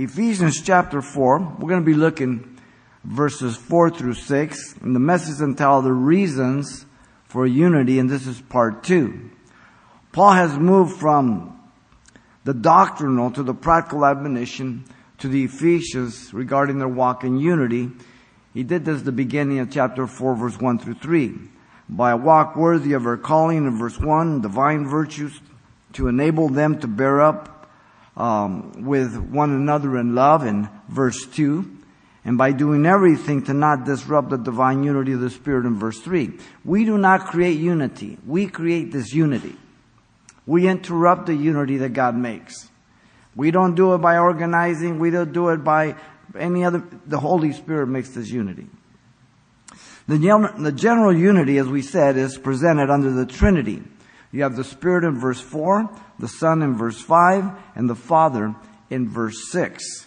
Ephesians chapter 4, we're going to be looking verses 4 through 6, and the message entitled The Reasons for Unity, and this is part 2. Paul has moved from the doctrinal to the practical admonition to the Ephesians regarding their walk in unity. He did this at the beginning of chapter 4, verse 1 through 3. By a walk worthy of our calling in verse 1, divine virtues to enable them to bear up um, with one another in love in verse 2 and by doing everything to not disrupt the divine unity of the Spirit in verse 3. We do not create unity. We create disunity. We interrupt the unity that God makes. We don't do it by organizing. We don't do it by any other. The Holy Spirit makes this unity. The, the general unity, as we said, is presented under the Trinity. You have the Spirit in verse 4, the Son in verse 5, and the Father in verse 6.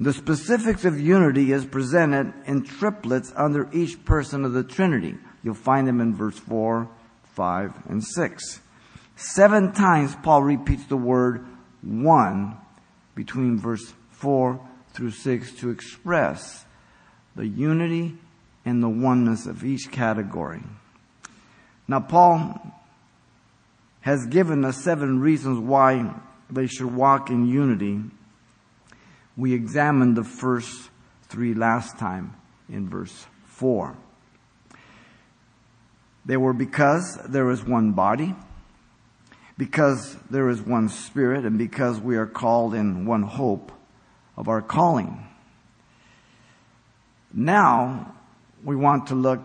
The specifics of unity is presented in triplets under each person of the Trinity. You'll find them in verse 4, 5, and 6. Seven times Paul repeats the word one between verse 4 through 6 to express the unity and the oneness of each category. Now, Paul has given us seven reasons why they should walk in unity we examined the first three last time in verse 4. They were because there is one body, because there is one spirit, and because we are called in one hope of our calling. Now, we want to look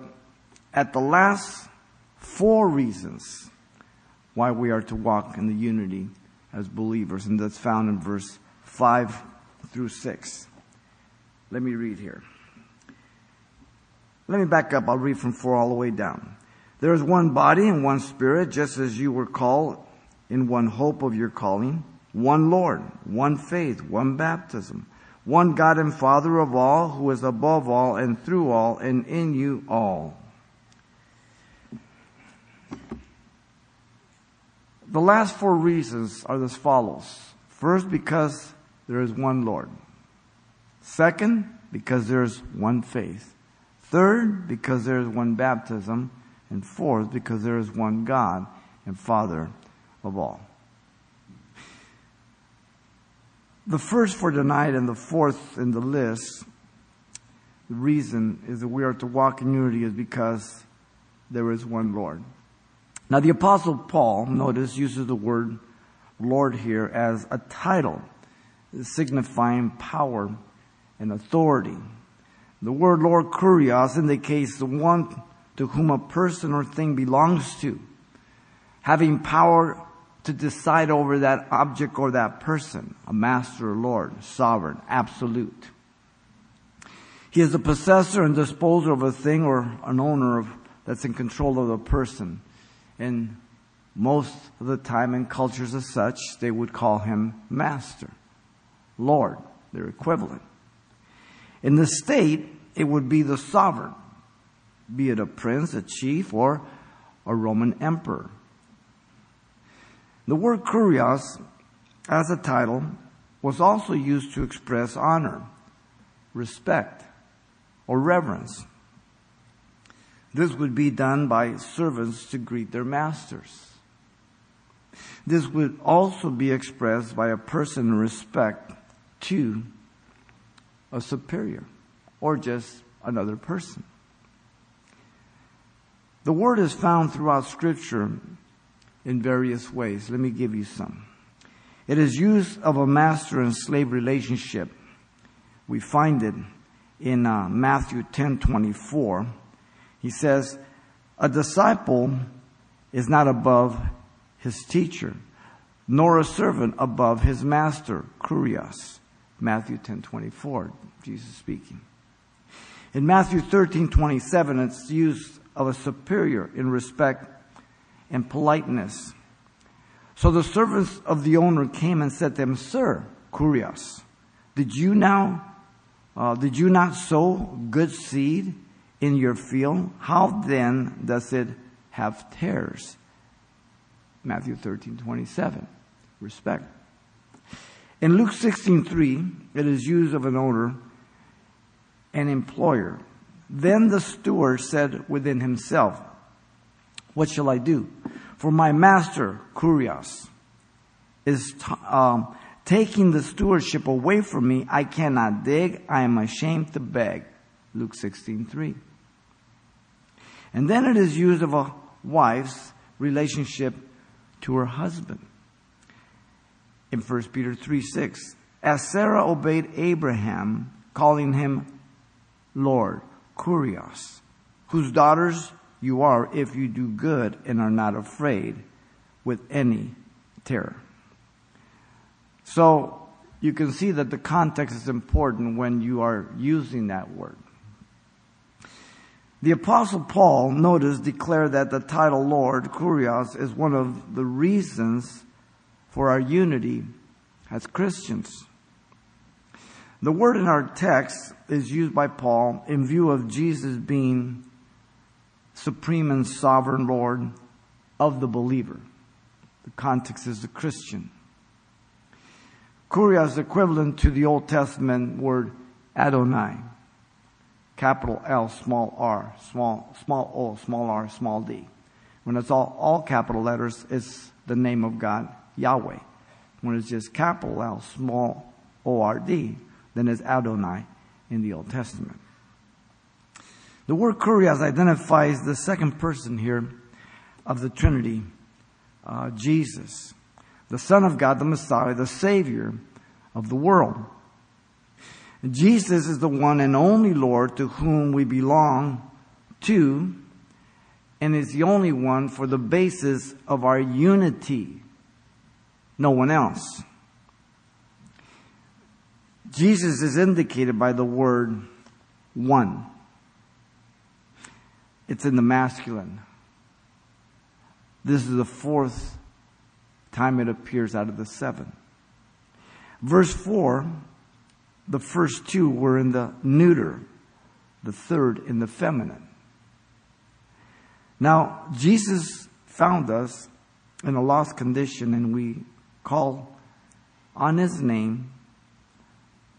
at the last four reasons why we are to walk in the unity as believers, and that's found in verse 5 through 6. Let me read here. Let me back up. I'll read from 4 all the way down. There is one body and one spirit, just as you were called in one hope of your calling, one Lord, one faith, one baptism, one God and Father of all, who is above all and through all and in you all. The last four reasons are as follows. First, because there is one Lord. Second, because there is one faith. Third, because there is one baptism. And fourth, because there is one God and Father of all. The first for tonight and the fourth in the list, the reason is that we are to walk in unity is because there is one Lord. Now the apostle Paul, notice, uses the word Lord here as a title signifying power and authority. The word Lord Kurios indicates the one to whom a person or thing belongs to, having power to decide over that object or that person, a master or lord, sovereign, absolute. He is the possessor and disposer of a thing or an owner of, that's in control of a person. And most of the time in cultures as such, they would call him master. Lord, their equivalent. In the state, it would be the sovereign, be it a prince, a chief, or a Roman emperor. The word kurios, as a title, was also used to express honor, respect, or reverence. This would be done by servants to greet their masters. This would also be expressed by a person in respect to a superior or just another person. The word is found throughout scripture in various ways. Let me give you some. It is used of a master and slave relationship. We find it in uh, Matthew 10:24. He says, "A disciple is not above his teacher, nor a servant above his master." Kurios. Matthew 10:24, Jesus speaking. In Matthew 13:27, it's used of a superior in respect and politeness. So the servants of the owner came and said to him, "Sir, kurios, did you now uh, did you not sow good seed in your field? How then does it have tares?" Matthew 13:27. Respect. In Luke 16:3, it is used of an owner an employer. Then the steward said within himself, What shall I do? For my master, Kurios, is t- um, taking the stewardship away from me. I cannot dig. I am ashamed to beg. Luke 16:3. And then it is used of a wife's relationship to her husband. In 1 Peter 3 6, as Sarah obeyed Abraham, calling him Lord, Kurios, whose daughters you are if you do good and are not afraid with any terror. So you can see that the context is important when you are using that word. The apostle Paul, notice, declared that the title Lord, Kurios, is one of the reasons for our unity as Christians. The word in our text is used by Paul in view of Jesus being supreme and sovereign Lord of the believer. The context is the Christian. Kurios is equivalent to the Old Testament word Adonai capital L, small r, small, small o, small r, small d. When it's all, all capital letters, it's the name of God, Yahweh. When it's just capital L, small o r d, then it's Adonai in the Old Testament. The word kurios identifies the second person here of the Trinity, uh, Jesus, the Son of God, the Messiah, the Savior of the world. Jesus is the one and only Lord to whom we belong to, and is the only one for the basis of our unity. No one else. Jesus is indicated by the word one. It's in the masculine. This is the fourth time it appears out of the seven. Verse 4 the first two were in the neuter, the third in the feminine. Now, Jesus found us in a lost condition and we call on his name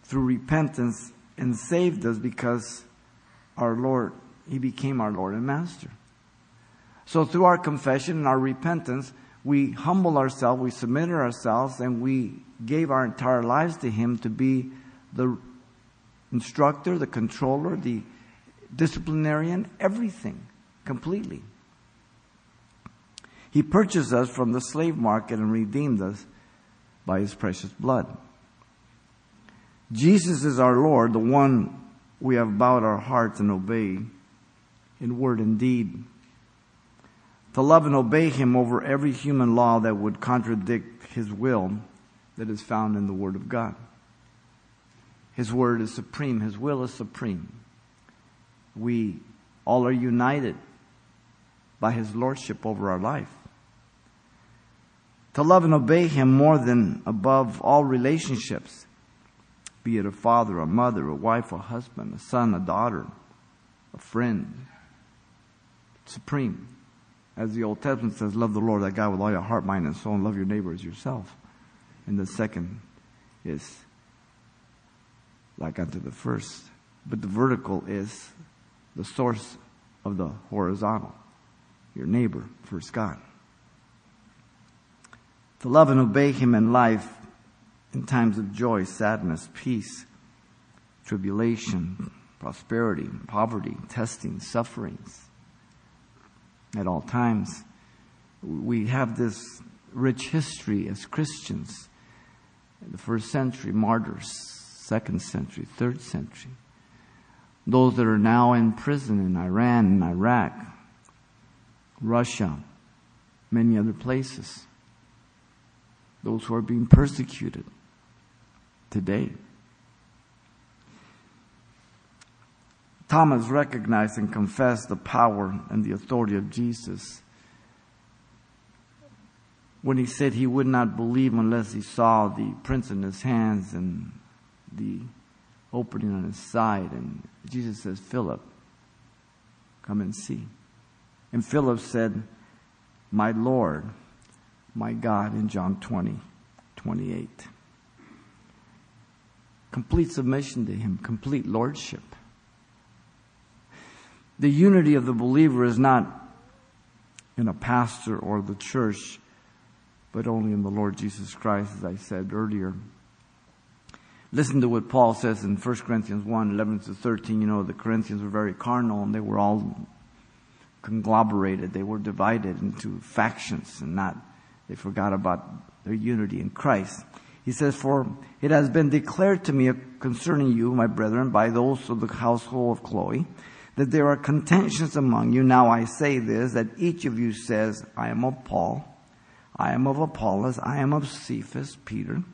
through repentance and saved us because our Lord, he became our Lord and Master. So through our confession and our repentance, we humble ourselves, we submitted ourselves, and we gave our entire lives to him to be the instructor, the controller, the disciplinarian, everything completely. He purchased us from the slave market and redeemed us by his precious blood. Jesus is our Lord, the one we have bowed our hearts and obey in word and deed. To love and obey him over every human law that would contradict his will that is found in the Word of God. His word is supreme. His will is supreme. We all are united by His Lordship over our life. To love and obey Him more than above all relationships, be it a father, a mother, a wife, a husband, a son, a daughter, a friend. Supreme. As the Old Testament says, love the Lord thy God with all your heart, mind, and soul, and love your neighbor as yourself. And the second is like unto the first. But the vertical is the source of the horizontal. Your neighbor, first God. To love and obey Him in life, in times of joy, sadness, peace, tribulation, prosperity, poverty, testing, sufferings. At all times, we have this rich history as Christians. The first century, martyrs, second century, third century. Those that are now in prison in Iran and Iraq, Russia, many other places. Those who are being persecuted today. Thomas recognized and confessed the power and the authority of Jesus when he said he would not believe unless he saw the prints in his hands and the opening on his side. And Jesus says, Philip, come and see. And Philip said, My Lord, my God, in John 20, 28. complete submission to Him, complete lordship. The unity of the believer is not in a pastor or the church, but only in the Lord Jesus Christ, as I said earlier. Listen to what Paul says in 1 Corinthians 1 11 to 13. You know, the Corinthians were very carnal and they were all conglomerated. They were divided into factions and not, they forgot about their unity in Christ. He says, For it has been declared to me concerning you, my brethren, by those of the household of Chloe, that there are contentions among you. Now I say this, that each of you says, I am of Paul, I am of Apollos, I am of Cephas, Peter,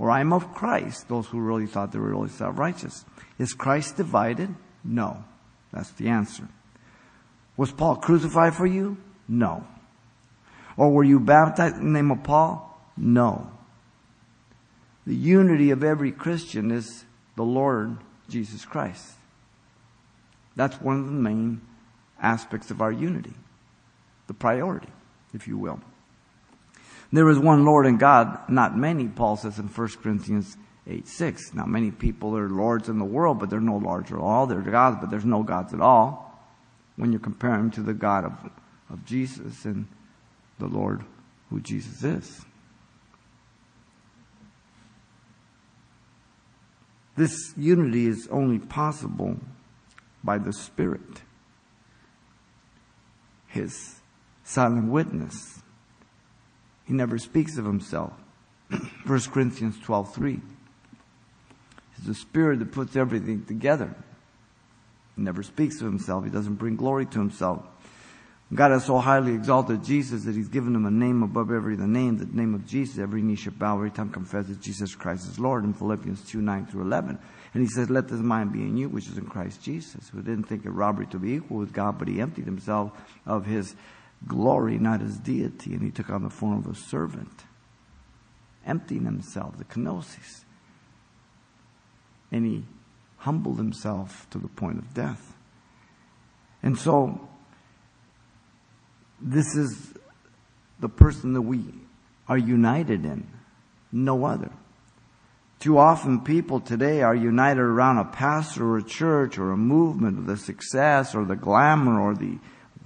or I am of Christ, those who really thought they were really self-righteous. Is Christ divided? No. That's the answer. Was Paul crucified for you? No. Or were you baptized in the name of Paul? No. The unity of every Christian is the Lord Jesus Christ. That's one of the main aspects of our unity. The priority, if you will. There is one Lord and God, not many, Paul says in 1 Corinthians 8 6. Now, many people are lords in the world, but they're no lords at all. They're gods, but there's no gods at all when you compare him to the God of, of Jesus and the Lord who Jesus is. This unity is only possible by the Spirit, His silent witness. He never speaks of himself. 1 Corinthians 12 3. It's the Spirit that puts everything together. He never speaks of himself. He doesn't bring glory to himself. God has so highly exalted Jesus that he's given him a name above every other name, the name of Jesus. Every knee shall bow, every tongue confesses Jesus Christ is Lord in Philippians 2, 9 through 11. And he says, let this mind be in you, which is in Christ Jesus, who didn't think it robbery to be equal with God, but he emptied himself of his glory, not his deity, and he took on the form of a servant, emptying himself, the kenosis. And he humbled himself to the point of death. And so, this is the person that we are united in, no other. Too often people today are united around a pastor or a church or a movement or the success or the glamour or the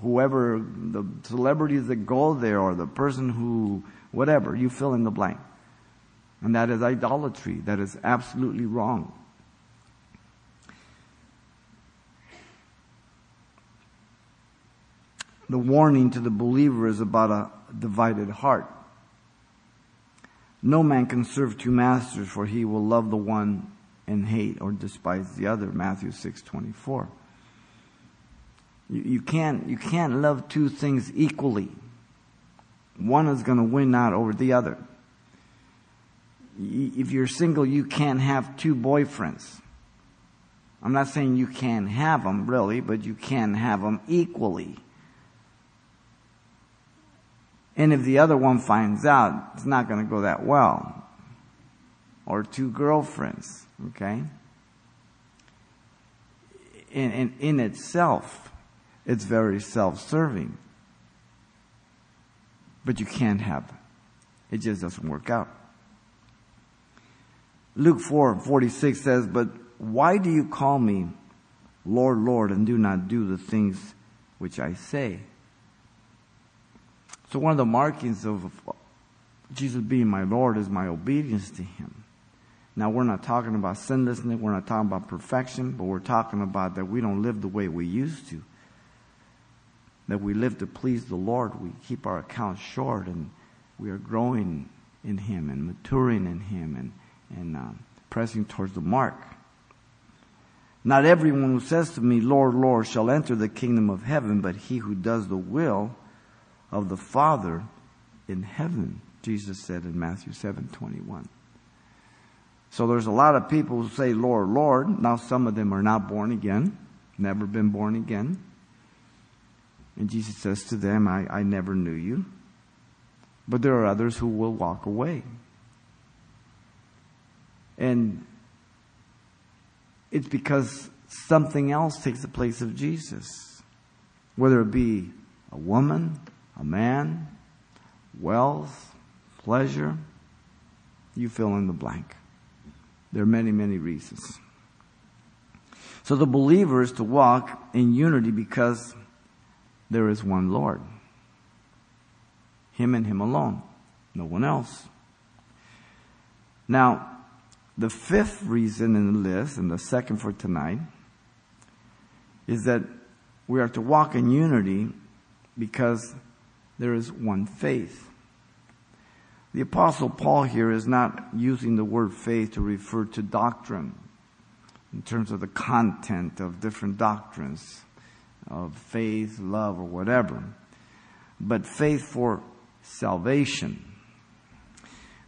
whoever, the celebrities that go there or the person who, whatever, you fill in the blank. And that is idolatry. That is absolutely wrong. the warning to the believer is about a divided heart. No man can serve two masters for he will love the one and hate or despise the other. Matthew 6:24. You, can't you can't love two things equally. One is going to win out over the other. If you're single, you can't have two boyfriends. I'm not saying you can't have them really, but you can have them equally. And if the other one finds out, it's not going to go that well. Or two girlfriends, okay? In, in, in itself, it's very self-serving. But you can't have it. It just doesn't work out. Luke 4, 46 says, But why do you call me Lord, Lord, and do not do the things which I say? So one of the markings of Jesus being my Lord is my obedience to Him. Now we're not talking about sinlessness, we're not talking about perfection, but we're talking about that we don't live the way we used to. That we live to please the Lord, we keep our accounts short and we are growing in Him and maturing in Him and, and uh, pressing towards the mark. Not everyone who says to me, Lord, Lord, shall enter the kingdom of heaven, but he who does the will of the Father in heaven, Jesus said in Matthew 7 21. So there's a lot of people who say, Lord, Lord. Now some of them are not born again, never been born again. And Jesus says to them, I, I never knew you. But there are others who will walk away. And it's because something else takes the place of Jesus. Whether it be a woman, a man, wealth, pleasure, you fill in the blank. There are many, many reasons. So the believer is to walk in unity because there is one Lord. Him and Him alone. No one else. Now, the fifth reason in the list, and the second for tonight, is that we are to walk in unity because there is one faith. The apostle Paul here is not using the word faith to refer to doctrine in terms of the content of different doctrines of faith, love, or whatever, but faith for salvation.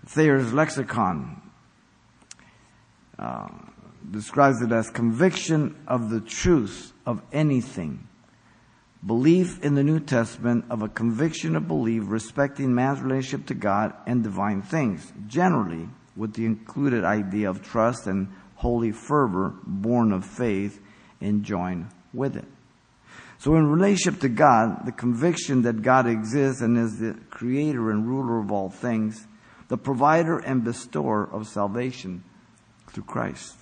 Thayer's lexicon uh, describes it as conviction of the truth of anything. Belief in the New Testament of a conviction of belief respecting man's relationship to God and divine things, generally with the included idea of trust and holy fervor born of faith and join with it. So in relationship to God, the conviction that God exists and is the creator and ruler of all things, the provider and bestower of salvation through Christ.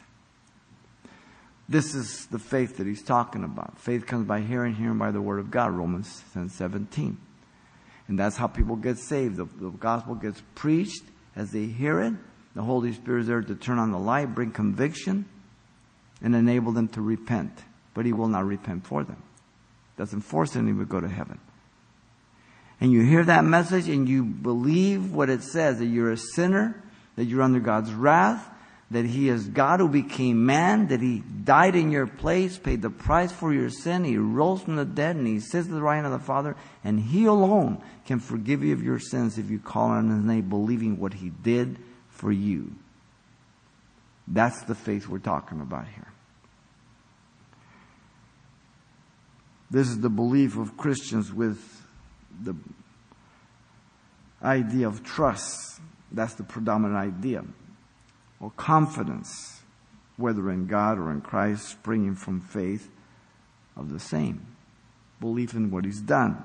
This is the faith that he's talking about. Faith comes by hearing, hearing by the word of God, Romans 10 17. And that's how people get saved. The, the gospel gets preached as they hear it. The Holy Spirit is there to turn on the light, bring conviction, and enable them to repent. But he will not repent for them. Doesn't force anyone to go to heaven. And you hear that message and you believe what it says that you're a sinner, that you're under God's wrath, that He is God who became man, that He died in your place, paid the price for your sin, He rose from the dead, and He sits at the right hand of the Father, and He alone can forgive you of your sins if you call on His name, believing what He did for you. That's the faith we're talking about here. This is the belief of Christians with the idea of trust. That's the predominant idea or confidence, whether in God or in Christ, springing from faith of the same. Belief in what He's done.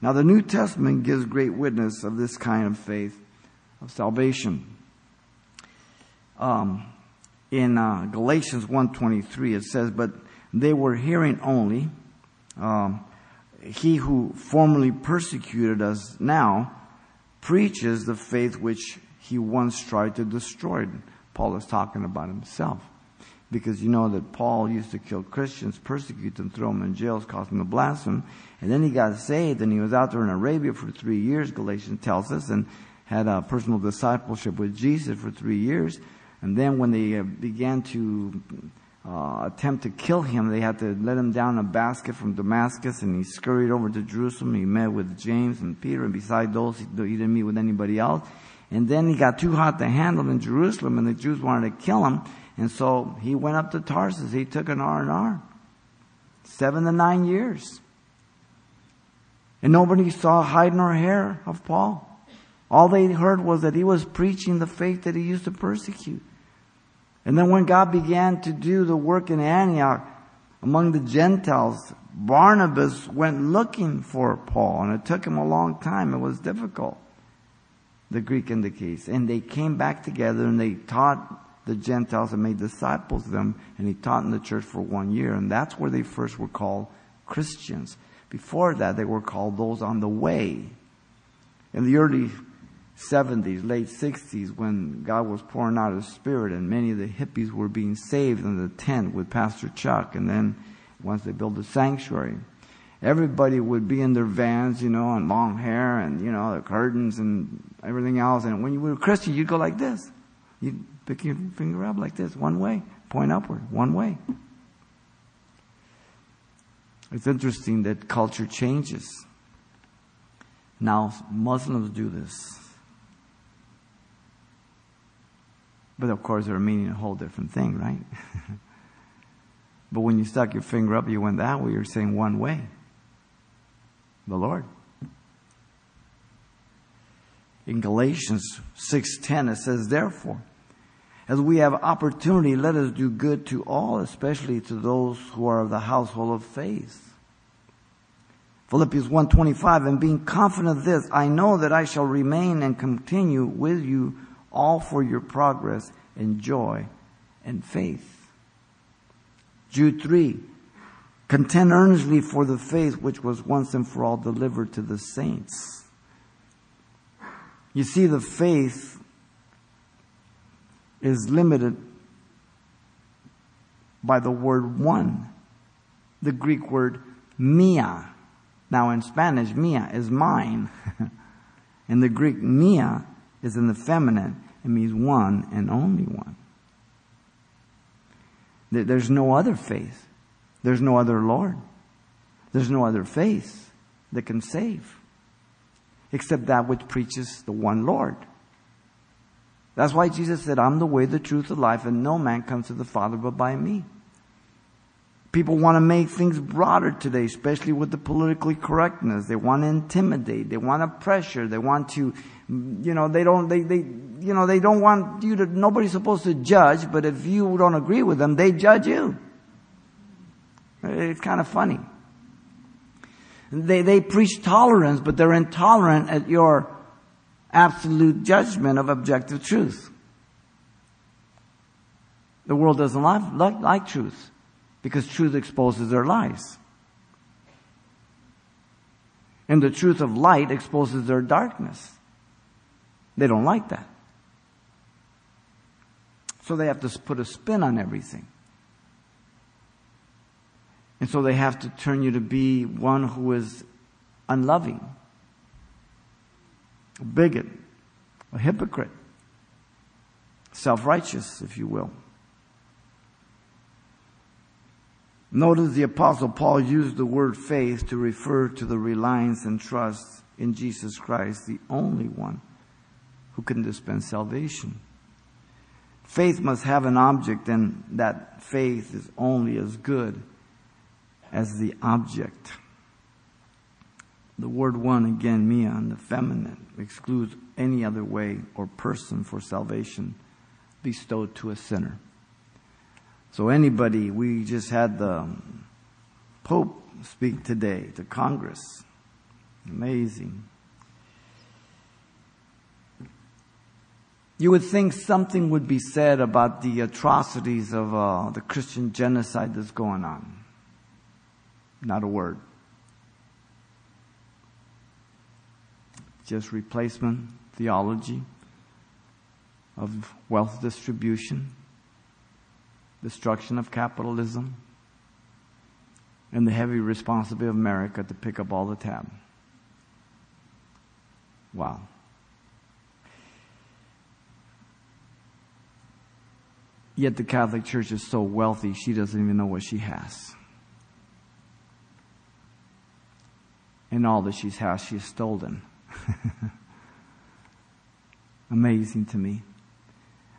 Now, the New Testament gives great witness of this kind of faith of salvation. Um, in uh, Galatians 1.23 it says, But they were hearing only. Um, he who formerly persecuted us now preaches the faith which he once tried to destroy. Paul is talking about himself. Because you know that Paul used to kill Christians, persecute them, throw them in jails, cause them to blaspheme. And then he got saved and he was out there in Arabia for three years, Galatians tells us, and had a personal discipleship with Jesus for three years. And then when they uh, began to uh, attempt to kill him, they had to let him down a basket from Damascus, and he scurried over to Jerusalem. He met with James and Peter, and beside those, he didn't meet with anybody else. And then he got too hot to handle in Jerusalem and the Jews wanted to kill him. And so he went up to Tarsus. He took an R&R. Seven to nine years. And nobody saw hide nor hair of Paul. All they heard was that he was preaching the faith that he used to persecute. And then when God began to do the work in Antioch among the Gentiles, Barnabas went looking for Paul and it took him a long time. It was difficult the Greek indicates. And they came back together and they taught the Gentiles and made disciples of them, and he taught in the church for one year. And that's where they first were called Christians. Before that, they were called those on the way. In the early 70s, late 60s, when God was pouring out His Spirit and many of the hippies were being saved in the tent with Pastor Chuck, and then once they built the sanctuary, everybody would be in their vans, you know, and long hair and, you know, the curtains and everything else. And when you were a Christian, you'd go like this. You'd pick your finger up like this, one way, point upward, one way. It's interesting that culture changes. Now, Muslims do this. But of course, they're meaning a whole different thing, right? but when you stuck your finger up, you went that way, you're saying one way the Lord. In Galatians 6:10 it says therefore as we have opportunity let us do good to all especially to those who are of the household of faith. Philippians 1:25 and being confident of this I know that I shall remain and continue with you all for your progress and joy and faith. Jude 3. Contend earnestly for the faith which was once and for all delivered to the saints. You see, the faith is limited by the word one, the Greek word mia. Now in Spanish, mia is mine. and the Greek mia is in the feminine. It means one and only one. There's no other faith. There's no other Lord. There's no other faith that can save except that which preaches the one Lord. That's why Jesus said, I'm the way, the truth, the life, and no man comes to the Father but by me. People want to make things broader today, especially with the politically correctness. They want to intimidate. They want to pressure. They want to, you know, they don't, they, they, you know, they don't want you to, nobody's supposed to judge, but if you don't agree with them, they judge you. It's kind of funny. They, they preach tolerance, but they're intolerant at your absolute judgment of objective truth. The world doesn't like, like, like truth because truth exposes their lies. And the truth of light exposes their darkness. They don't like that. So they have to put a spin on everything. And so they have to turn you to be one who is unloving, a bigot, a hypocrite, self righteous, if you will. Notice the apostle Paul used the word faith to refer to the reliance and trust in Jesus Christ, the only one who can dispense salvation. Faith must have an object and that faith is only as good as the object. The word one again, mia, in the feminine, excludes any other way or person for salvation bestowed to a sinner. So anybody, we just had the Pope speak today to Congress. Amazing. You would think something would be said about the atrocities of uh, the Christian genocide that's going on. Not a word. Just replacement theology of wealth distribution destruction of capitalism, and the heavy responsibility of America to pick up all the tab. Wow. Yet the Catholic Church is so wealthy, she doesn't even know what she has. And all that she has, she has stolen. Amazing to me.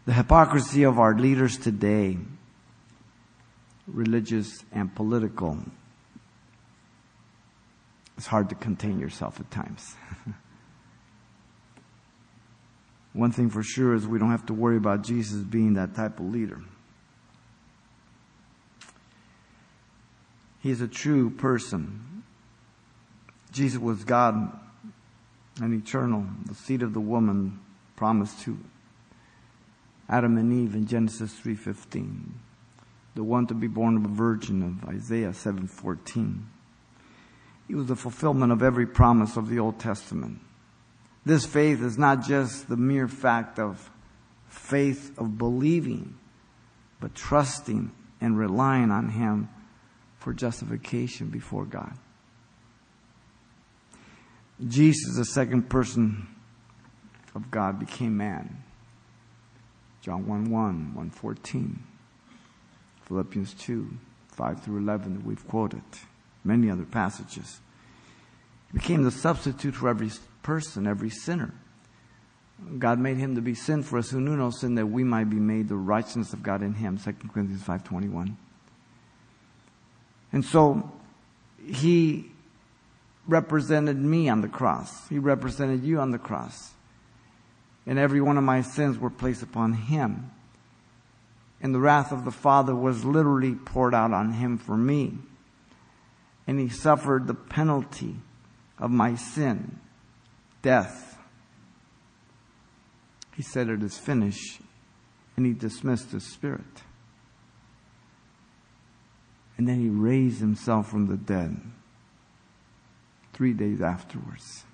The hypocrisy of our leaders today religious and political, it's hard to contain yourself at times. One thing for sure is we don't have to worry about Jesus being that type of leader. He's a true person. Jesus was God and eternal, the seed of the woman promised to Adam and Eve in Genesis 3:15 the one to be born of a virgin of Isaiah 7:14. He was the fulfillment of every promise of the Old Testament. This faith is not just the mere fact of faith of believing, but trusting and relying on Him for justification before God. Jesus, the second person of God, became man. John 1 1, 114. Philippians 2, 5 through 11 that we've quoted, many other passages. He became the substitute for every person, every sinner. God made him to be sin for us who knew no sin that we might be made the righteousness of God in him, 2 Corinthians 5.21. And so, he represented me on the cross. He represented you on the cross. And every one of my sins were placed upon him and the wrath of the Father was literally poured out on him for me. And he suffered the penalty of my sin, death. He said, It is finished, and he dismissed his spirit. And then he raised himself from the dead three days afterwards.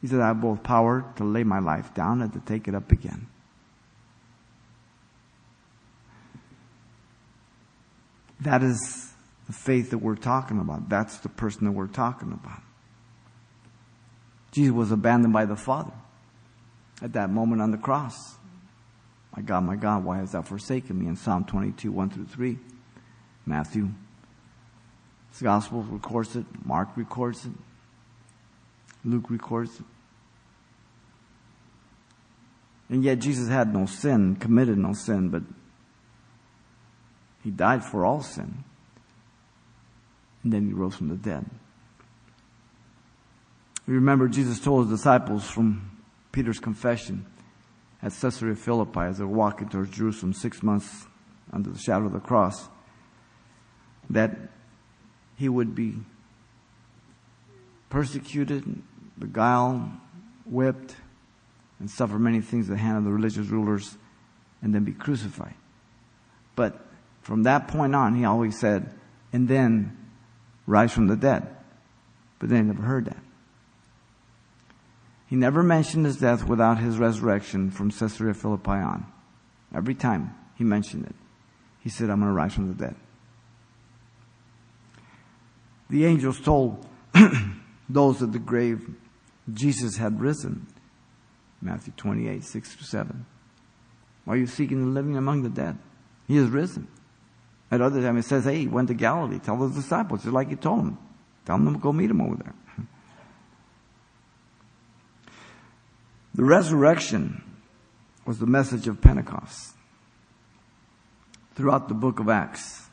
He said, I have both power to lay my life down and to take it up again. That is the faith that we're talking about. That's the person that we're talking about. Jesus was abandoned by the Father at that moment on the cross. My God, my God, why has thou forsaken me? In Psalm 22, 1 through 3. Matthew. The Gospel records it. Mark records it. Luke records it. And yet Jesus had no sin, committed no sin, but he died for all sin. And then he rose from the dead. We remember Jesus told his disciples from Peter's confession at Caesarea Philippi as they were walking towards Jerusalem six months under the shadow of the cross that he would be persecuted, beguiled, whipped, and suffer many things at the hand of the religious rulers and then be crucified. But from that point on, he always said, and then rise from the dead. But they never heard that. He never mentioned his death without his resurrection from Caesarea Philippi on. Every time he mentioned it, he said, I'm going to rise from the dead. The angels told those at the grave Jesus had risen. Matthew 28, 6 to 7. Why are you seeking the living among the dead? He is risen. At other time it says, hey, he went to Galilee. Tell the disciples, just like he told them. Tell them to go meet him over there. The resurrection was the message of Pentecost throughout the book of Acts,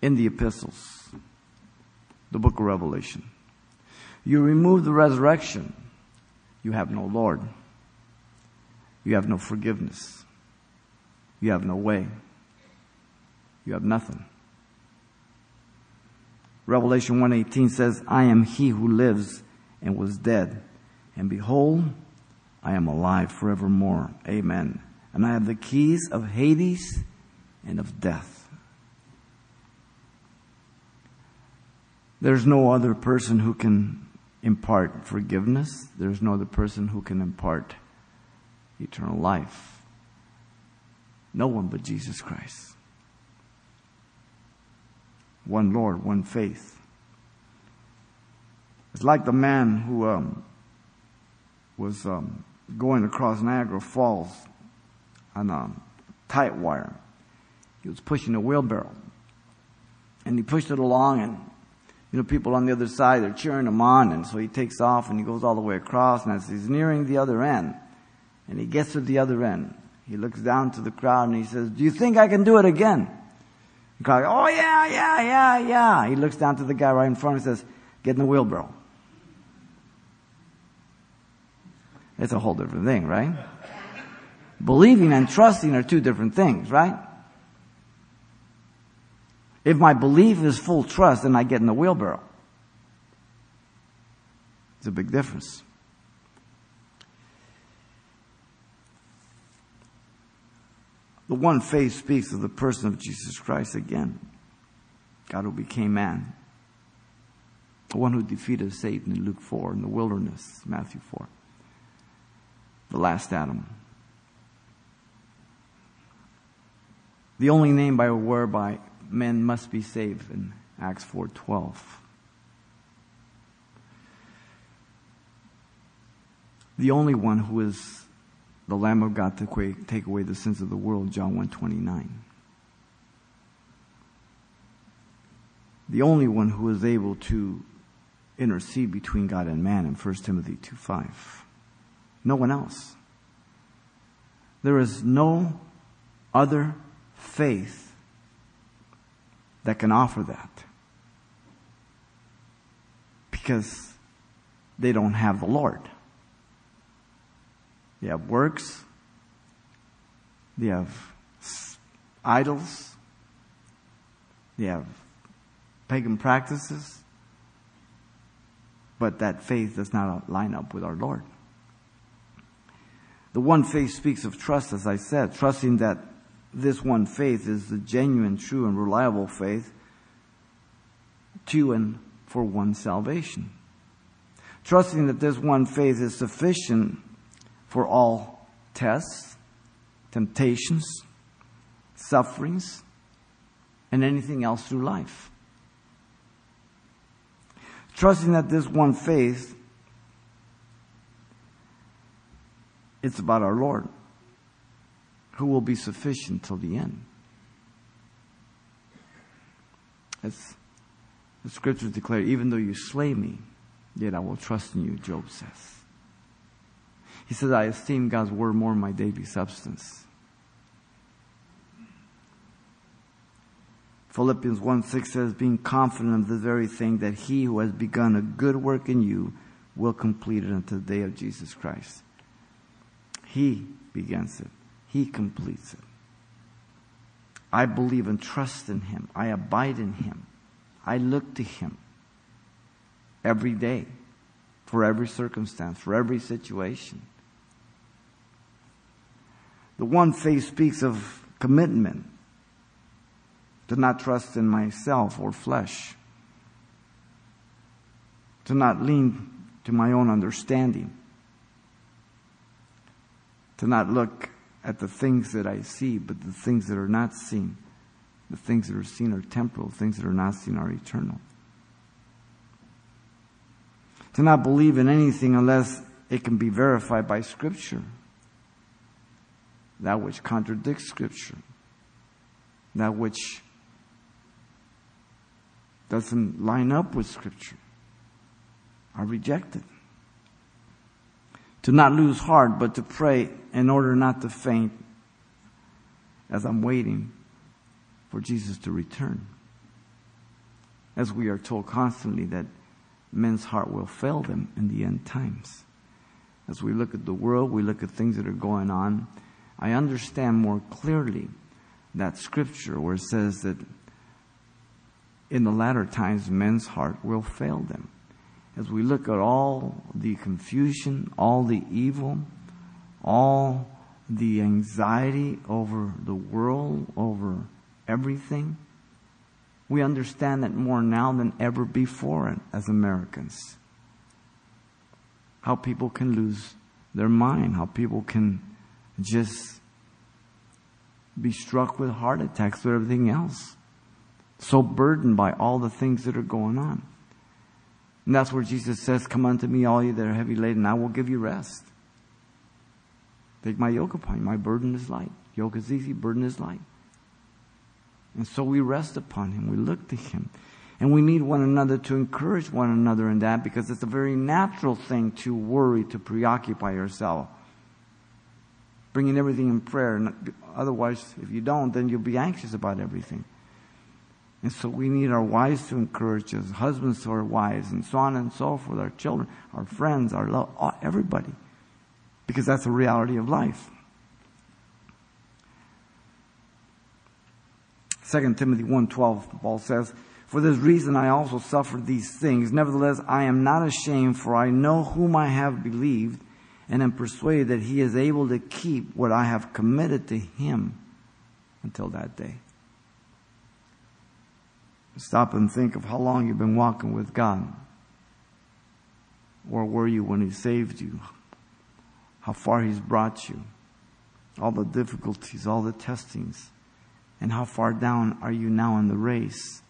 in the epistles, the book of Revelation. You remove the resurrection, you have no Lord. You have no forgiveness. You have no way. You have nothing. Revelation 1:18 says, "I am he who lives and was dead, and behold, I am alive forevermore." Amen. And I have the keys of Hades and of death. There's no other person who can impart forgiveness. There's no other person who can impart eternal life. No one but Jesus Christ. One Lord, one faith. It's like the man who um, was um, going across Niagara Falls on a tight wire. He was pushing a wheelbarrow. And he pushed it along and you know, people on the other side, they're cheering him on, and so he takes off and he goes all the way across, and as he's nearing the other end, and he gets to the other end, he looks down to the crowd and he says, Do you think I can do it again? The crowd, Oh yeah, yeah, yeah, yeah. He looks down to the guy right in front and says, Get in the wheelbarrow. It's a whole different thing, right? Believing and trusting are two different things, right? If my belief is full trust, then I get in the wheelbarrow. It's a big difference. The one faith speaks of the person of Jesus Christ again. God who became man. The one who defeated Satan in Luke 4 in the wilderness, Matthew 4. The last Adam. The only name by whereby men must be saved in Acts 4:12. The only one who is the Lamb of God to take away the sins of the world, John 1:29. The only one who is able to intercede between God and man in 1 Timothy 2:5. No one else. There is no other faith that can offer that. Because they don't have the Lord. They have works. They have idols. They have pagan practices. But that faith does not line up with our Lord. The one faith speaks of trust, as I said, trusting that this one faith is the genuine, true, and reliable faith to and for one salvation. Trusting that this one faith is sufficient for all tests, temptations, sufferings, and anything else through life. Trusting that this one faith, it's about our Lord, who will be sufficient till the end. As the scriptures declare, even though you slay me, yet I will trust in you, Job says. He says, I esteem God's word more than my daily substance. Philippians 1 6 says, being confident of the very thing that he who has begun a good work in you will complete it until the day of Jesus Christ. He begins it. He completes it. I believe and trust in him. I abide in him. I look to him every day for every circumstance, for every situation. The one faith speaks of commitment to not trust in myself or flesh, to not lean to my own understanding, to not look at the things that I see, but the things that are not seen. The things that are seen are temporal, things that are not seen are eternal. To not believe in anything unless it can be verified by Scripture. That which contradicts Scripture. That which doesn't line up with Scripture are rejected. To not lose heart, but to pray in order not to faint as I'm waiting for Jesus to return. As we are told constantly that men's heart will fail them in the end times. As we look at the world, we look at things that are going on, I understand more clearly that scripture where it says that in the latter times men's heart will fail them. As we look at all the confusion, all the evil, all the anxiety over the world, over everything, we understand that more now than ever before as Americans. How people can lose their mind, how people can just be struck with heart attacks with everything else so burdened by all the things that are going on. And that's where Jesus says, Come unto me, all you that are heavy laden, I will give you rest. Take my yoke upon you. My burden is light. Yoke is easy, burden is light. And so we rest upon him. We look to him. And we need one another to encourage one another in that because it's a very natural thing to worry, to preoccupy yourself. Bringing everything in prayer. Otherwise, if you don't, then you'll be anxious about everything. And so we need our wives to encourage us, husbands to our wives, and so on and so forth, our children, our friends, our love, everybody. Because that's the reality of life. 2 Timothy 1.12, Paul says, For this reason I also suffered these things. Nevertheless, I am not ashamed, for I know whom I have believed, and am persuaded that he is able to keep what I have committed to him until that day. Stop and think of how long you've been walking with God. Where were you when He saved you? How far He's brought you. All the difficulties, all the testings. And how far down are you now in the race?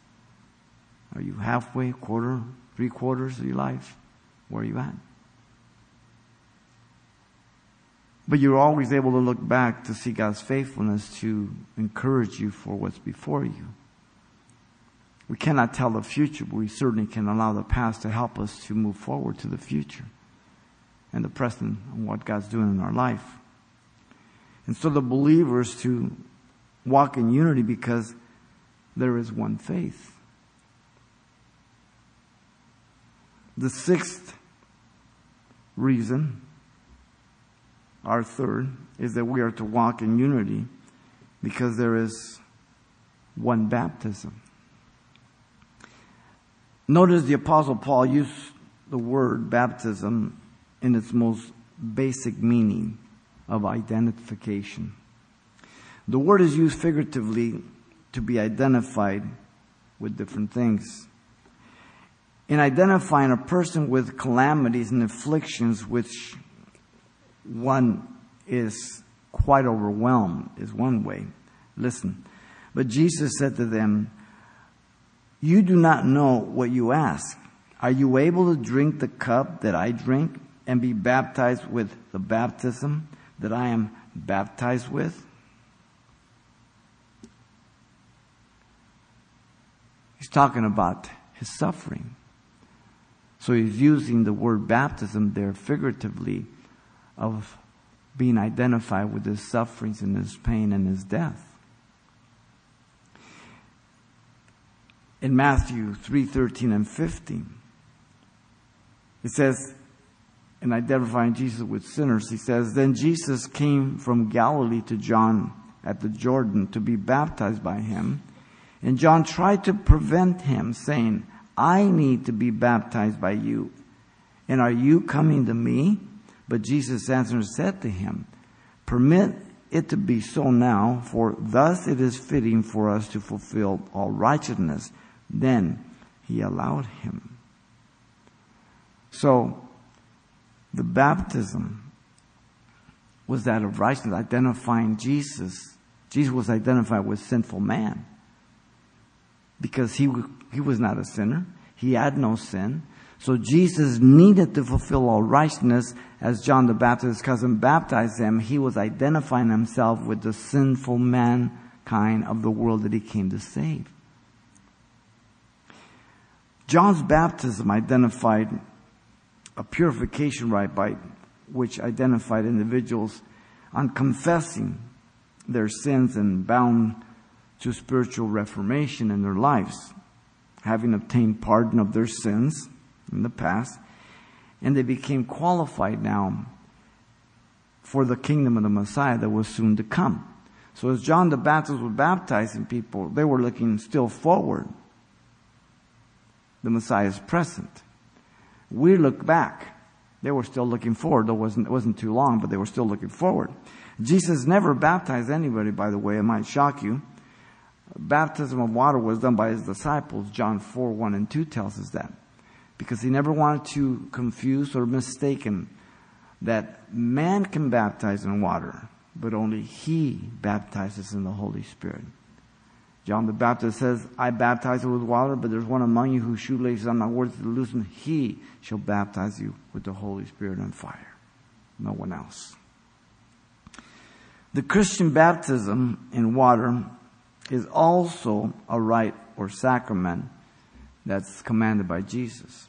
Are you halfway, quarter, three quarters of your life? Where are you at? But you're always able to look back to see God's faithfulness to encourage you for what's before you. We cannot tell the future, but we certainly can allow the past to help us to move forward to the future and the present and what God's doing in our life. And so the believers to walk in unity because there is one faith. The sixth reason, our third, is that we are to walk in unity because there is one baptism. Notice the Apostle Paul used the word baptism in its most basic meaning of identification. The word is used figuratively to be identified with different things. In identifying a person with calamities and afflictions which one is quite overwhelmed is one way. Listen. But Jesus said to them, You do not know what you ask. Are you able to drink the cup that I drink and be baptized with the baptism that I am baptized with? He's talking about his suffering. So he's using the word baptism there figuratively of being identified with his sufferings and his pain and his death. In Matthew 3:13 and 15, it says, in identifying Jesus with sinners, he says, Then Jesus came from Galilee to John at the Jordan to be baptized by him. And John tried to prevent him, saying, I need to be baptized by you. And are you coming to me? But Jesus answered and said to him, Permit it to be so now, for thus it is fitting for us to fulfill all righteousness. Then he allowed him. So, the baptism was that of righteousness, identifying Jesus. Jesus was identified with sinful man because he, he was not a sinner. He had no sin. So Jesus needed to fulfill all righteousness as John the Baptist's cousin baptized him. He was identifying himself with the sinful mankind of the world that he came to save. John's baptism identified a purification rite by which identified individuals on confessing their sins and bound to spiritual reformation in their lives, having obtained pardon of their sins in the past, and they became qualified now for the kingdom of the Messiah that was soon to come. So as John the Baptist was baptizing people, they were looking still forward. The Messiah is present. We look back. They were still looking forward. It wasn't, it wasn't too long, but they were still looking forward. Jesus never baptized anybody, by the way. It might shock you. Baptism of water was done by his disciples. John 4, 1 and 2 tells us that. Because he never wanted to confuse or mistaken that man can baptize in water, but only he baptizes in the Holy Spirit. John the Baptist says, I baptize you with water, but there's one among you whose shoelaces I'm not worthy to loosen. He shall baptize you with the Holy Spirit and fire. No one else. The Christian baptism in water is also a rite or sacrament that's commanded by Jesus.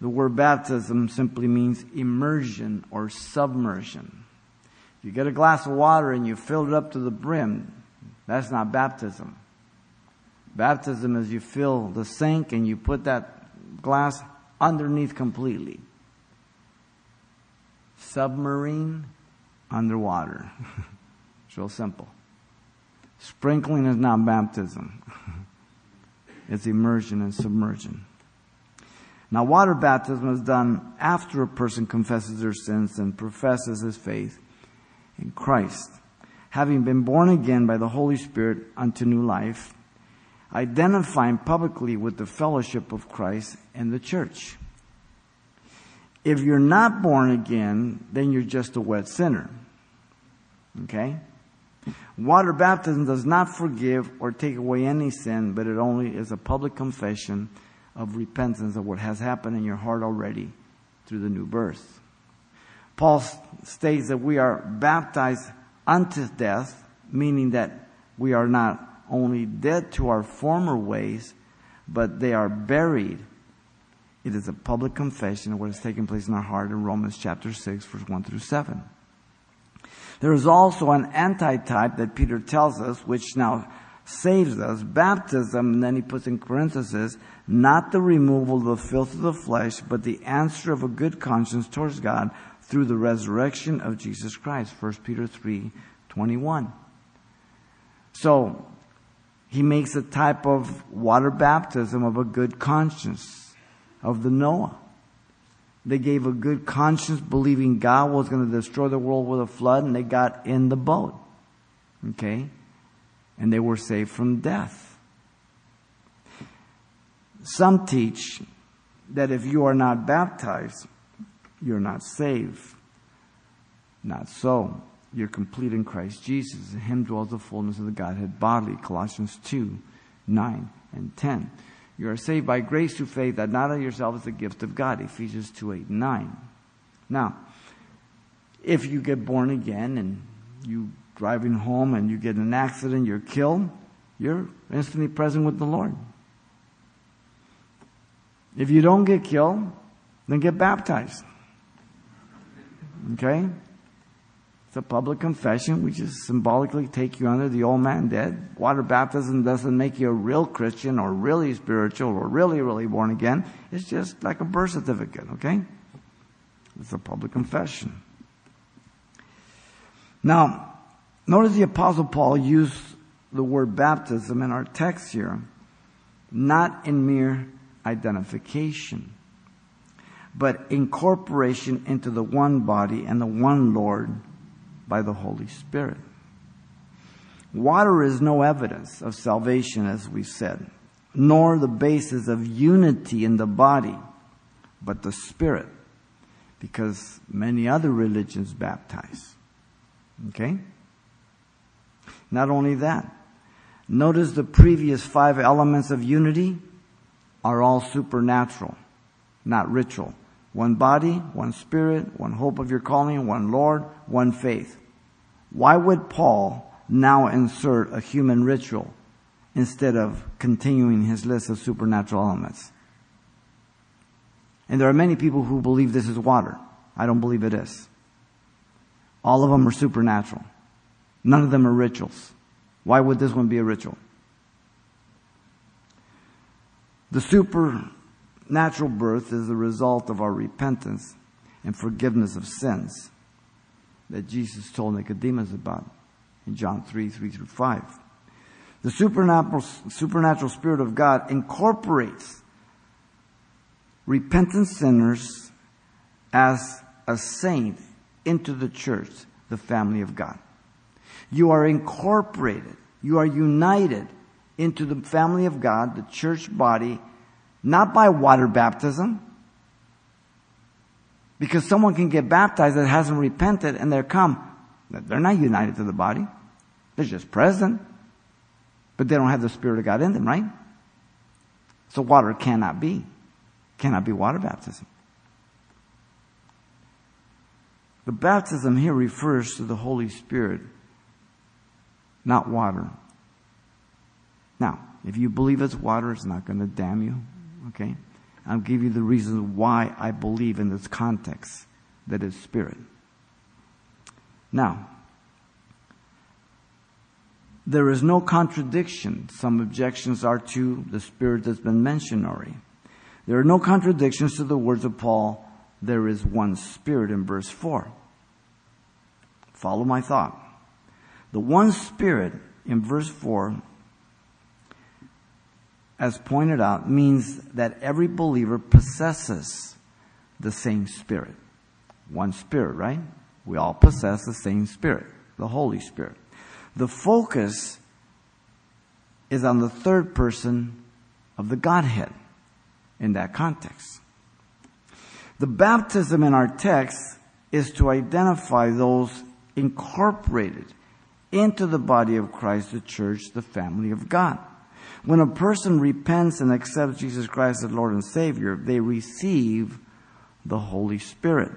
The word baptism simply means immersion or submersion. If you get a glass of water and you fill it up to the brim, that's not baptism. Baptism is you fill the sink and you put that glass underneath completely. Submarine, underwater. it's real simple. Sprinkling is not baptism. it's immersion and submersion. Now, water baptism is done after a person confesses their sins and professes his faith in Christ. Having been born again by the Holy Spirit unto new life, identifying publicly with the fellowship of Christ and the church. If you're not born again, then you're just a wet sinner. Okay? Water baptism does not forgive or take away any sin, but it only is a public confession of repentance of what has happened in your heart already through the new birth. Paul states that we are baptized unto death, meaning that we are not only dead to our former ways, but they are buried. It is a public confession of what has taken place in our heart in Romans chapter 6, verse 1 through 7. There is also an antitype that Peter tells us, which now saves us. Baptism, and then he puts in parentheses, not the removal of the filth of the flesh, but the answer of a good conscience towards God through the resurrection of Jesus Christ. 1 Peter 3, 21. So, he makes a type of water baptism of a good conscience of the Noah. They gave a good conscience believing God was going to destroy the world with a flood and they got in the boat. Okay? And they were saved from death. Some teach that if you are not baptized, you're not saved. Not so. You're complete in Christ Jesus. In him dwells the fullness of the Godhead bodily. Colossians 2, 9 and 10. You are saved by grace through faith, that not of yourself is the gift of God. Ephesians 2, 8, 9. Now, if you get born again and you driving home and you get an accident, you're killed, you're instantly present with the Lord. If you don't get killed, then get baptized. Okay? It's a public confession. We just symbolically take you under the old man dead. Water baptism doesn't make you a real Christian or really spiritual or really, really born again. It's just like a birth certificate, okay? It's a public confession. Now, notice the apostle Paul used the word baptism in our text here, not in mere identification, but incorporation into the one body and the one Lord by the Holy Spirit. Water is no evidence of salvation, as we said, nor the basis of unity in the body, but the Spirit, because many other religions baptize. Okay? Not only that, notice the previous five elements of unity are all supernatural, not ritual. One body, one spirit, one hope of your calling, one Lord, one faith. Why would Paul now insert a human ritual instead of continuing his list of supernatural elements? And there are many people who believe this is water. I don't believe it is. All of them are supernatural. None of them are rituals. Why would this one be a ritual? The supernatural birth is the result of our repentance and forgiveness of sins that Jesus told Nicodemus about in John 3, 3 through 5. The supernatural, supernatural Spirit of God incorporates repentant sinners as a saint into the church, the family of God. You are incorporated, you are united into the family of God, the church body, not by water baptism, because someone can get baptized that hasn't repented and they're come. They're not united to the body. They're just present. But they don't have the Spirit of God in them, right? So water cannot be. Cannot be water baptism. The baptism here refers to the Holy Spirit, not water. Now, if you believe it's water, it's not going to damn you. Okay? I'll give you the reasons why I believe in this context that it's spirit. Now, there is no contradiction. Some objections are to the spirit that's been mentioned already. There are no contradictions to the words of Paul, there is one spirit in verse 4. Follow my thought. The one spirit in verse 4 as pointed out, means that every believer possesses the same Spirit. One Spirit, right? We all possess the same Spirit, the Holy Spirit. The focus is on the third person of the Godhead in that context. The baptism in our text is to identify those incorporated into the body of Christ, the church, the family of God. When a person repents and accepts Jesus Christ as Lord and Savior, they receive the Holy Spirit.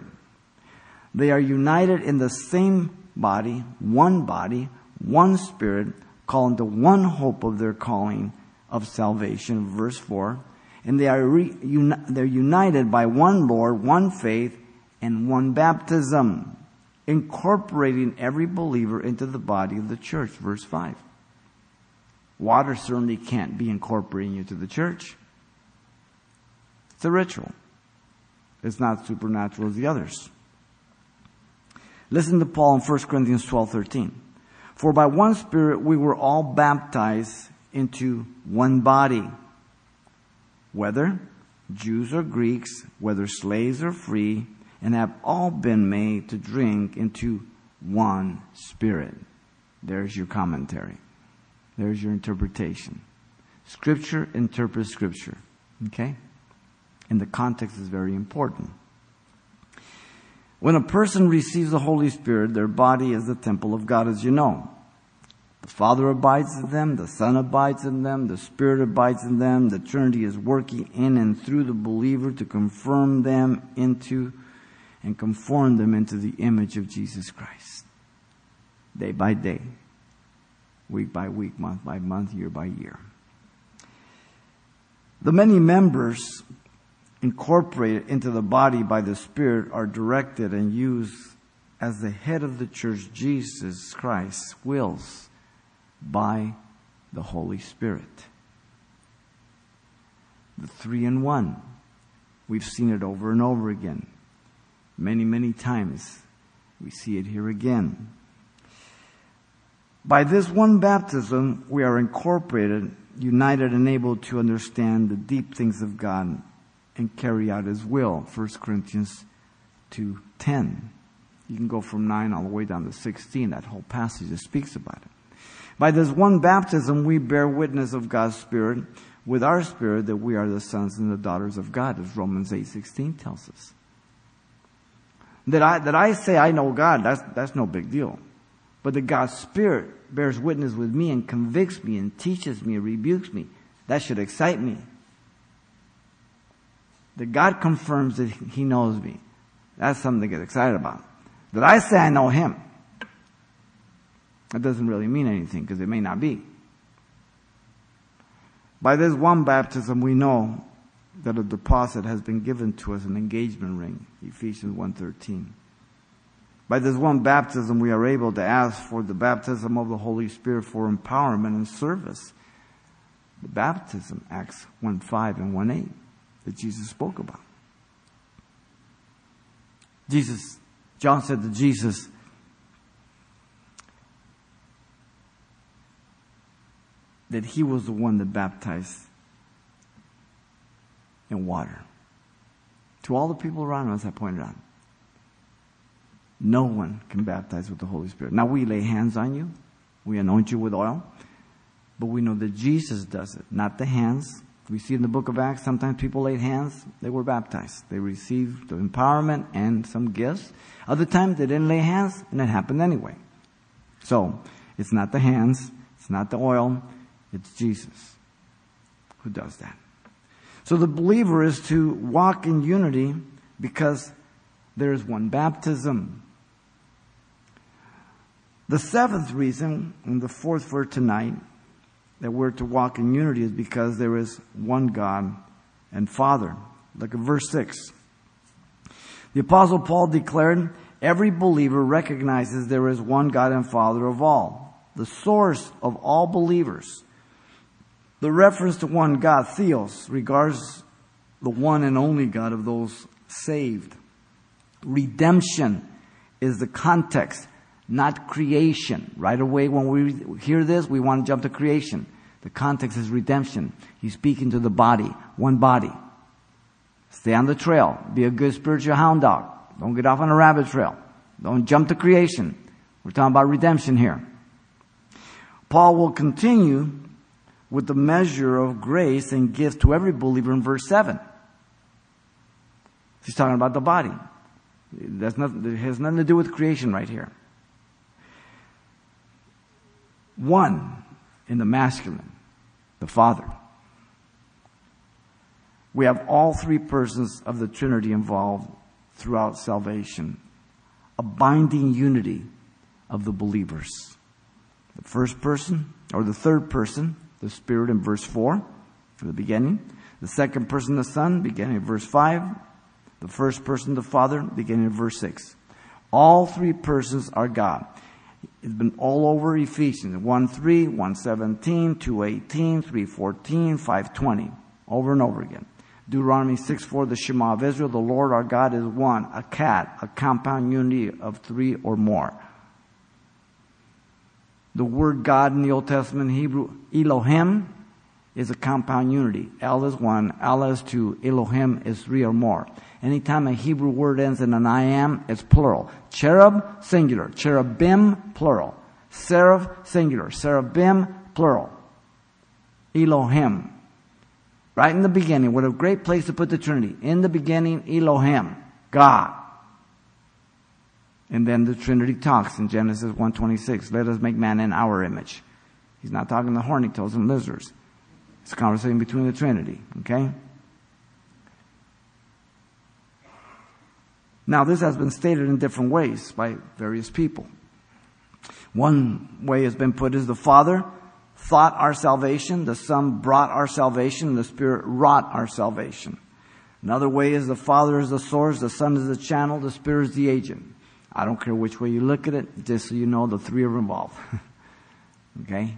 They are united in the same body, one body, one spirit, calling to one hope of their calling of salvation, verse 4. And they are re, uni, they're united by one Lord, one faith, and one baptism, incorporating every believer into the body of the church, verse 5. Water certainly can't be incorporating you to the church. It's a ritual. It's not supernatural as the others. Listen to Paul in 1 Corinthians 12, 13. For by one Spirit we were all baptized into one body. Whether Jews or Greeks, whether slaves or free, and have all been made to drink into one Spirit. There's your commentary. There's your interpretation. Scripture interprets Scripture. Okay? And the context is very important. When a person receives the Holy Spirit, their body is the temple of God, as you know. The Father abides in them, the Son abides in them, the Spirit abides in them. The Trinity is working in and through the believer to confirm them into and conform them into the image of Jesus Christ. Day by day, week by week, month by month, year by year. The many members incorporated into the body by the Spirit are directed and used as the head of the church, Jesus Christ, wills by the Holy Spirit. The three in one. We've seen it over and over again. Many, many times. We see it here again. By this one baptism, we are incorporated, united, and able to understand the deep things of God and carry out his will. 1 Corinthians 2.10. You can go from 9 all the way down to 16. That whole passage speaks about it. By this one baptism, we bear witness of God's Spirit with our spirit that we are the sons and the daughters of God, as Romans 8.16 tells us. That I, that I say I know God, that's, that's no big deal. But that God's Spirit bears witness with me and convicts me and teaches me and rebukes me, that should excite me that God confirms that He knows me. That's something to get excited about. That I say I know Him. That doesn't really mean anything because it may not be. By this one baptism we know that a deposit has been given to us, an engagement ring, Ephesians 1.13. By this one baptism we are able to ask for the baptism of the Holy Spirit for empowerment and service. The baptism, Acts 1.5 and 1.8 that Jesus spoke about. Jesus, John said to Jesus, that he was the one that baptized in water. To all the people around us, I pointed out, no one can baptize with the Holy Spirit. Now we lay hands on you, we anoint you with oil, but we know that Jesus does it, not the hands, we see in the book of Acts, sometimes people laid hands, they were baptized. They received the empowerment and some gifts. Other times they didn't lay hands, and it happened anyway. So, it's not the hands, it's not the oil, it's Jesus who does that. So the believer is to walk in unity because there is one baptism. The seventh reason, and the fourth for tonight, that we're to walk in unity is because there is one God and Father. Look at verse 6. The apostle Paul declared, every believer recognizes there is one God and Father of all, the source of all believers. The reference to one God, Theos, regards the one and only God of those saved. Redemption is the context not creation. Right away when we hear this, we want to jump to creation. The context is redemption. He's speaking to the body, one body. Stay on the trail. Be a good spiritual hound dog. Don't get off on a rabbit trail. Don't jump to creation. We're talking about redemption here. Paul will continue with the measure of grace and gift to every believer in verse 7. He's talking about the body. That's not, it has nothing to do with creation right here one in the masculine, the Father. We have all three persons of the Trinity involved throughout salvation, a binding unity of the believers. The first person, or the third person, the Spirit in verse 4, from the beginning. The second person, the Son, beginning in verse 5. The first person, the Father, beginning in verse 6. All three persons are God. It's been all over Ephesians 1 3, 1 17, 2 18, 3 14, 5 20. Over and over again. Deuteronomy 6 4, the Shema of Israel, the Lord our God is one, echad, a compound unity of three or more. The word God in the Old Testament Hebrew, Elohim, is a compound unity. El is one, Allah is two, Elohim is three or more. Anytime a Hebrew word ends in an I am, it's plural. Cherub, singular. Cherubim, plural. Seraph, singular. Seraphim, plural. Elohim. Right in the beginning. What a great place to put the Trinity. In the beginning, Elohim. God. And then the Trinity talks in Genesis 1.26. Let us make man in our image. He's not talking to horny toads and lizards. It's a conversation between the Trinity. Okay? Now, this has been stated in different ways by various people. One way has been put as the Father thought our salvation, the Son brought our salvation, the Spirit wrought our salvation. Another way is the Father is the source, the Son is the channel, the Spirit is the agent. I don't care which way you look at it, just so you know the three are involved. okay?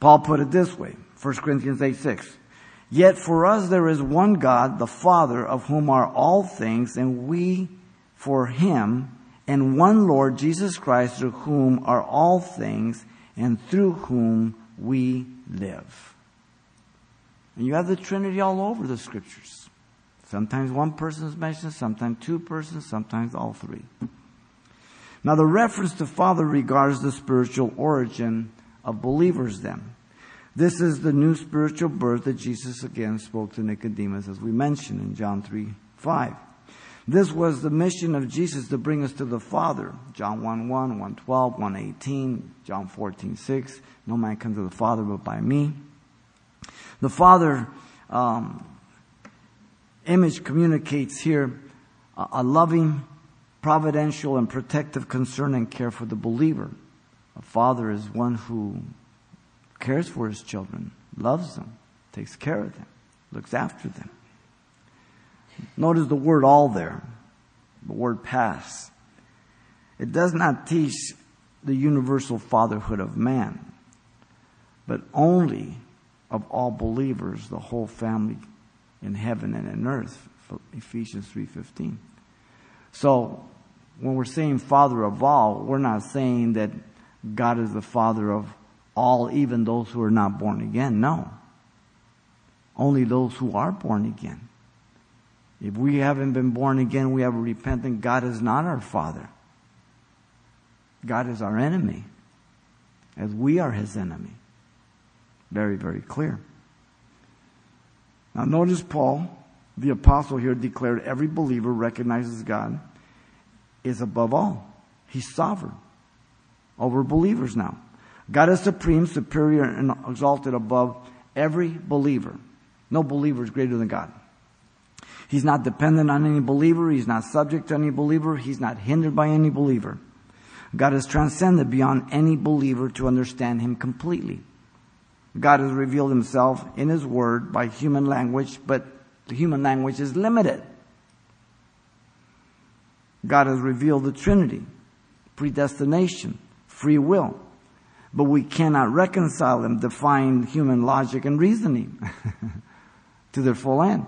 Paul put it this way 1 Corinthians 8 6. Yet for us there is one God, the Father, of whom are all things, and we for him, and one Lord Jesus Christ, through whom are all things, and through whom we live. And you have the Trinity all over the scriptures. Sometimes one person is mentioned, sometimes two persons, sometimes all three. Now the reference to Father regards the spiritual origin of believers then. This is the new spiritual birth that Jesus again spoke to Nicodemus, as we mentioned in John 3 5. This was the mission of Jesus to bring us to the Father. John 1 1, 1 12, 1 18, John 14 6. No man comes to the Father but by me. The Father um, image communicates here a, a loving, providential, and protective concern and care for the believer. A father is one who cares for his children, loves them, takes care of them, looks after them. Notice the word all there, the word pas. It does not teach the universal fatherhood of man, but only of all believers, the whole family in heaven and in earth. Ephesians 3:15. So, when we're saying father of all, we're not saying that God is the father of all, even those who are not born again. No. Only those who are born again. If we haven't been born again, we have repentant, God is not our Father. God is our enemy, as we are His enemy. Very, very clear. Now notice Paul, the apostle here declared every believer recognizes God is above all. He's sovereign over believers now. God is supreme, superior, and exalted above every believer. No believer is greater than God. He's not dependent on any believer. He's not subject to any believer. He's not hindered by any believer. God is transcended beyond any believer to understand Him completely. God has revealed Himself in His Word by human language, but the human language is limited. God has revealed the Trinity, predestination, free will but we cannot reconcile them, define human logic and reasoning to their full end.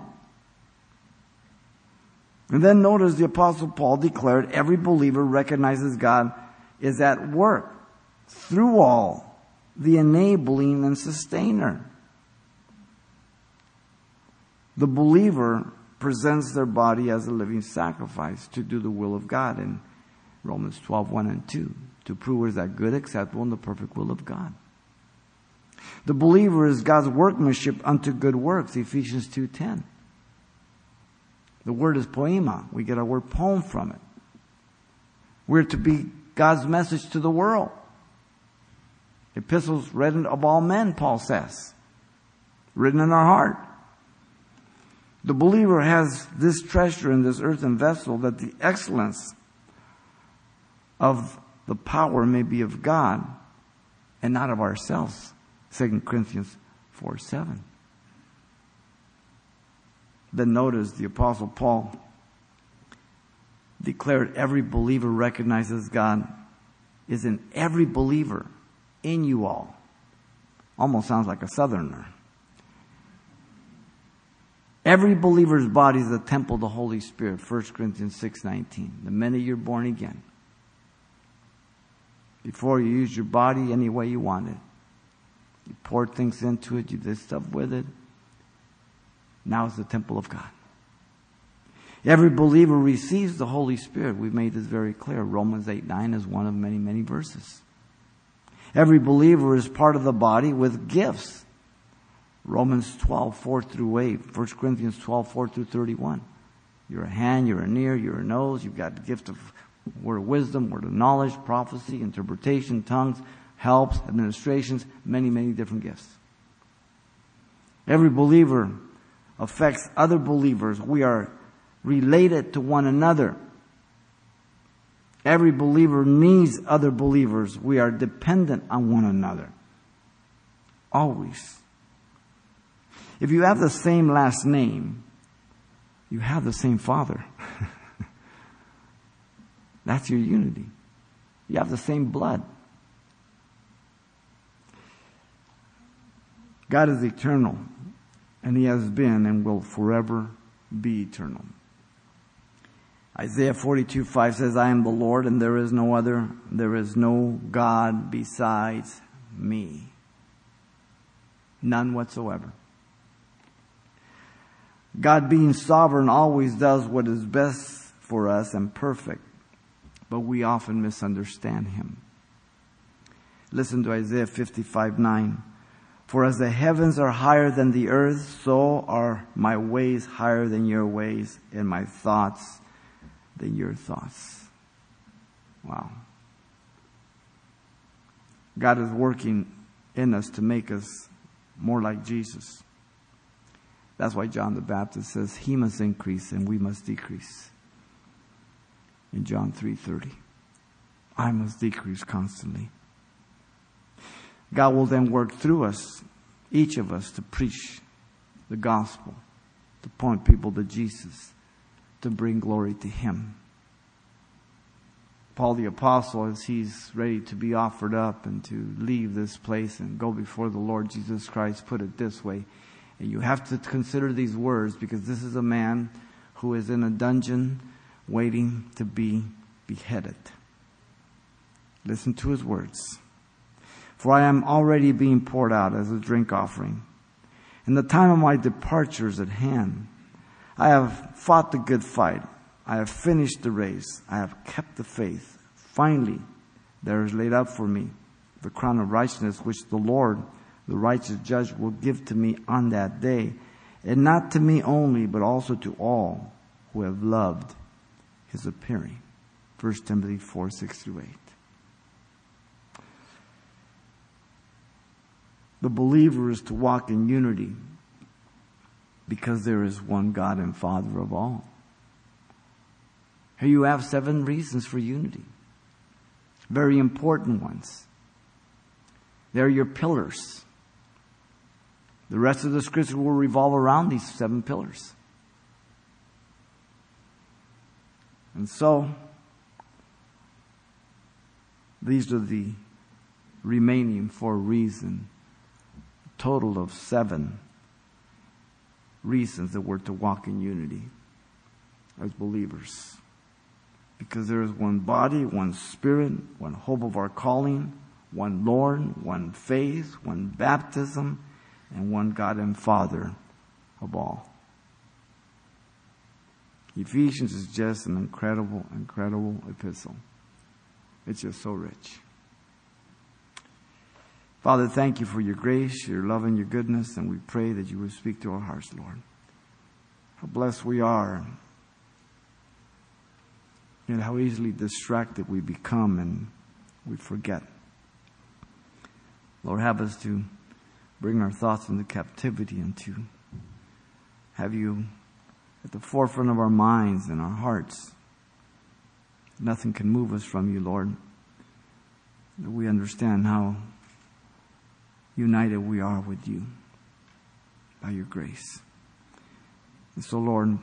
And then notice the apostle Paul declared every believer recognizes God is at work through all the enabling and sustainer. The believer presents their body as a living sacrifice to do the will of God in Romans 12, 1 and 2 to prove what is that good, acceptable, and the perfect will of God. The believer is God's workmanship unto good works, Ephesians 2.10. The word is poiema. We get our word poem from it. We're to be God's message to the world. Epistles written of all men, Paul says. Written in our heart. The believer has this treasure in this earthen vessel that the excellence of the power may be of God and not of ourselves. 2 Corinthians 4 7. Then notice the Apostle Paul declared every believer recognizes God is in every believer in you all. Almost sounds like a southerner. Every believer's body is the temple of the Holy Spirit, 1 Corinthians 6.19. The minute you're born again, before you use your body any way you want it. You pour things into it, you did stuff with it. Now it's the temple of God. Every believer receives the Holy Spirit. We've made this very clear. Romans 8 9 is one of many, many verses. Every believer is part of the body with gifts. Romans 12 4 through 8. 1 Corinthians 12 4 through 31. You're a hand, you're an ear, you're a nose, you've got the gift of word of wisdom, word of knowledge, prophecy, interpretation, tongues, helps, administrations, many, many different gifts. Every believer affects other believers. We are related to one another. Every believer needs other believers. We are dependent on one another. Always. If you have the same last name, you have the same father. That's your unity. You have the same blood. God is eternal, and He has been and will forever be eternal. Isaiah 42 5 says, I am the Lord, and there is no other. There is no God besides me. None whatsoever. God being sovereign always does what is best for us and perfect, but we often misunderstand Him. Listen to Isaiah 55 9. For as the heavens are higher than the earth, so are my ways higher than your ways, and my thoughts than your thoughts. Wow. God is working in us to make us more like Jesus. That's why John the Baptist says he must increase and we must decrease. In John 3:30. I must decrease constantly. God will then work through us, each of us, to preach the gospel, to point people to Jesus, to bring glory to Him. Paul the Apostle, as he's ready to be offered up and to leave this place and go before the Lord Jesus Christ, put it this way. And you have to consider these words because this is a man who is in a dungeon waiting to be beheaded. Listen to his words. For I am already being poured out as a drink offering, and the time of my departure is at hand. I have fought the good fight. I have finished the race. I have kept the faith. Finally, there is laid up for me the crown of righteousness, which the Lord, the righteous judge, will give to me on that day, and not to me only, but also to all who have loved his appearing. 1 Timothy 4 6 through 8. The believer is to walk in unity because there is one God and Father of all. Here you have seven reasons for unity. Very important ones. They're your pillars. The rest of the scripture will revolve around these seven pillars. And so, these are the remaining four reasons total of seven reasons that we're to walk in unity as believers. Because there is one body, one spirit, one hope of our calling, one Lord, one faith, one baptism, and one God and Father of all. Ephesians is just an incredible, incredible epistle. It's just so rich. Father, thank you for your grace, your love, and your goodness, and we pray that you would speak to our hearts, Lord. How blessed we are, and how easily distracted we become and we forget. Lord, have us to bring our thoughts into captivity and to have you at the forefront of our minds and our hearts. Nothing can move us from you, Lord. We understand how united we are with you by your grace. And so, Lord,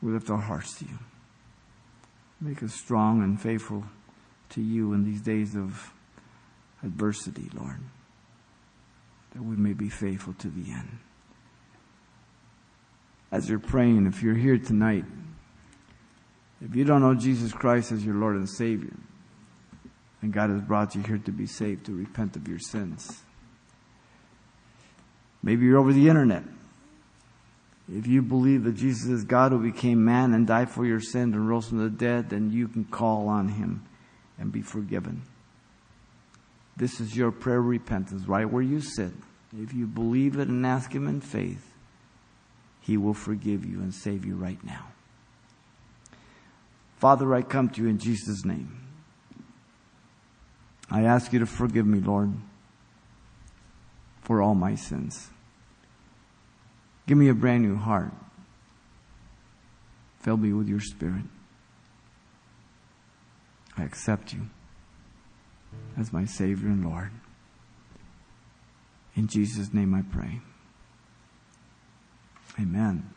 we lift our hearts to you. Make us strong and faithful to you in these days of adversity, Lord, that we may be faithful to the end. As you're praying, if you're here tonight, if you don't know Jesus Christ as your Lord and Savior, and God has brought you here to be saved, to repent of your sins, Maybe you're over the internet. If you believe that Jesus is God who became man and died for your sins and rose from the dead, then you can call on him and be forgiven. This is your prayer of repentance, right where you sit. If you believe it and ask him in faith, he will forgive you and save you right now. Father, I come to you in Jesus' name. I ask you to forgive me, Lord, for all my sins. Give me a brand new heart. Fill me with your spirit. I accept you as my Savior and Lord. In Jesus' name I pray. Amen.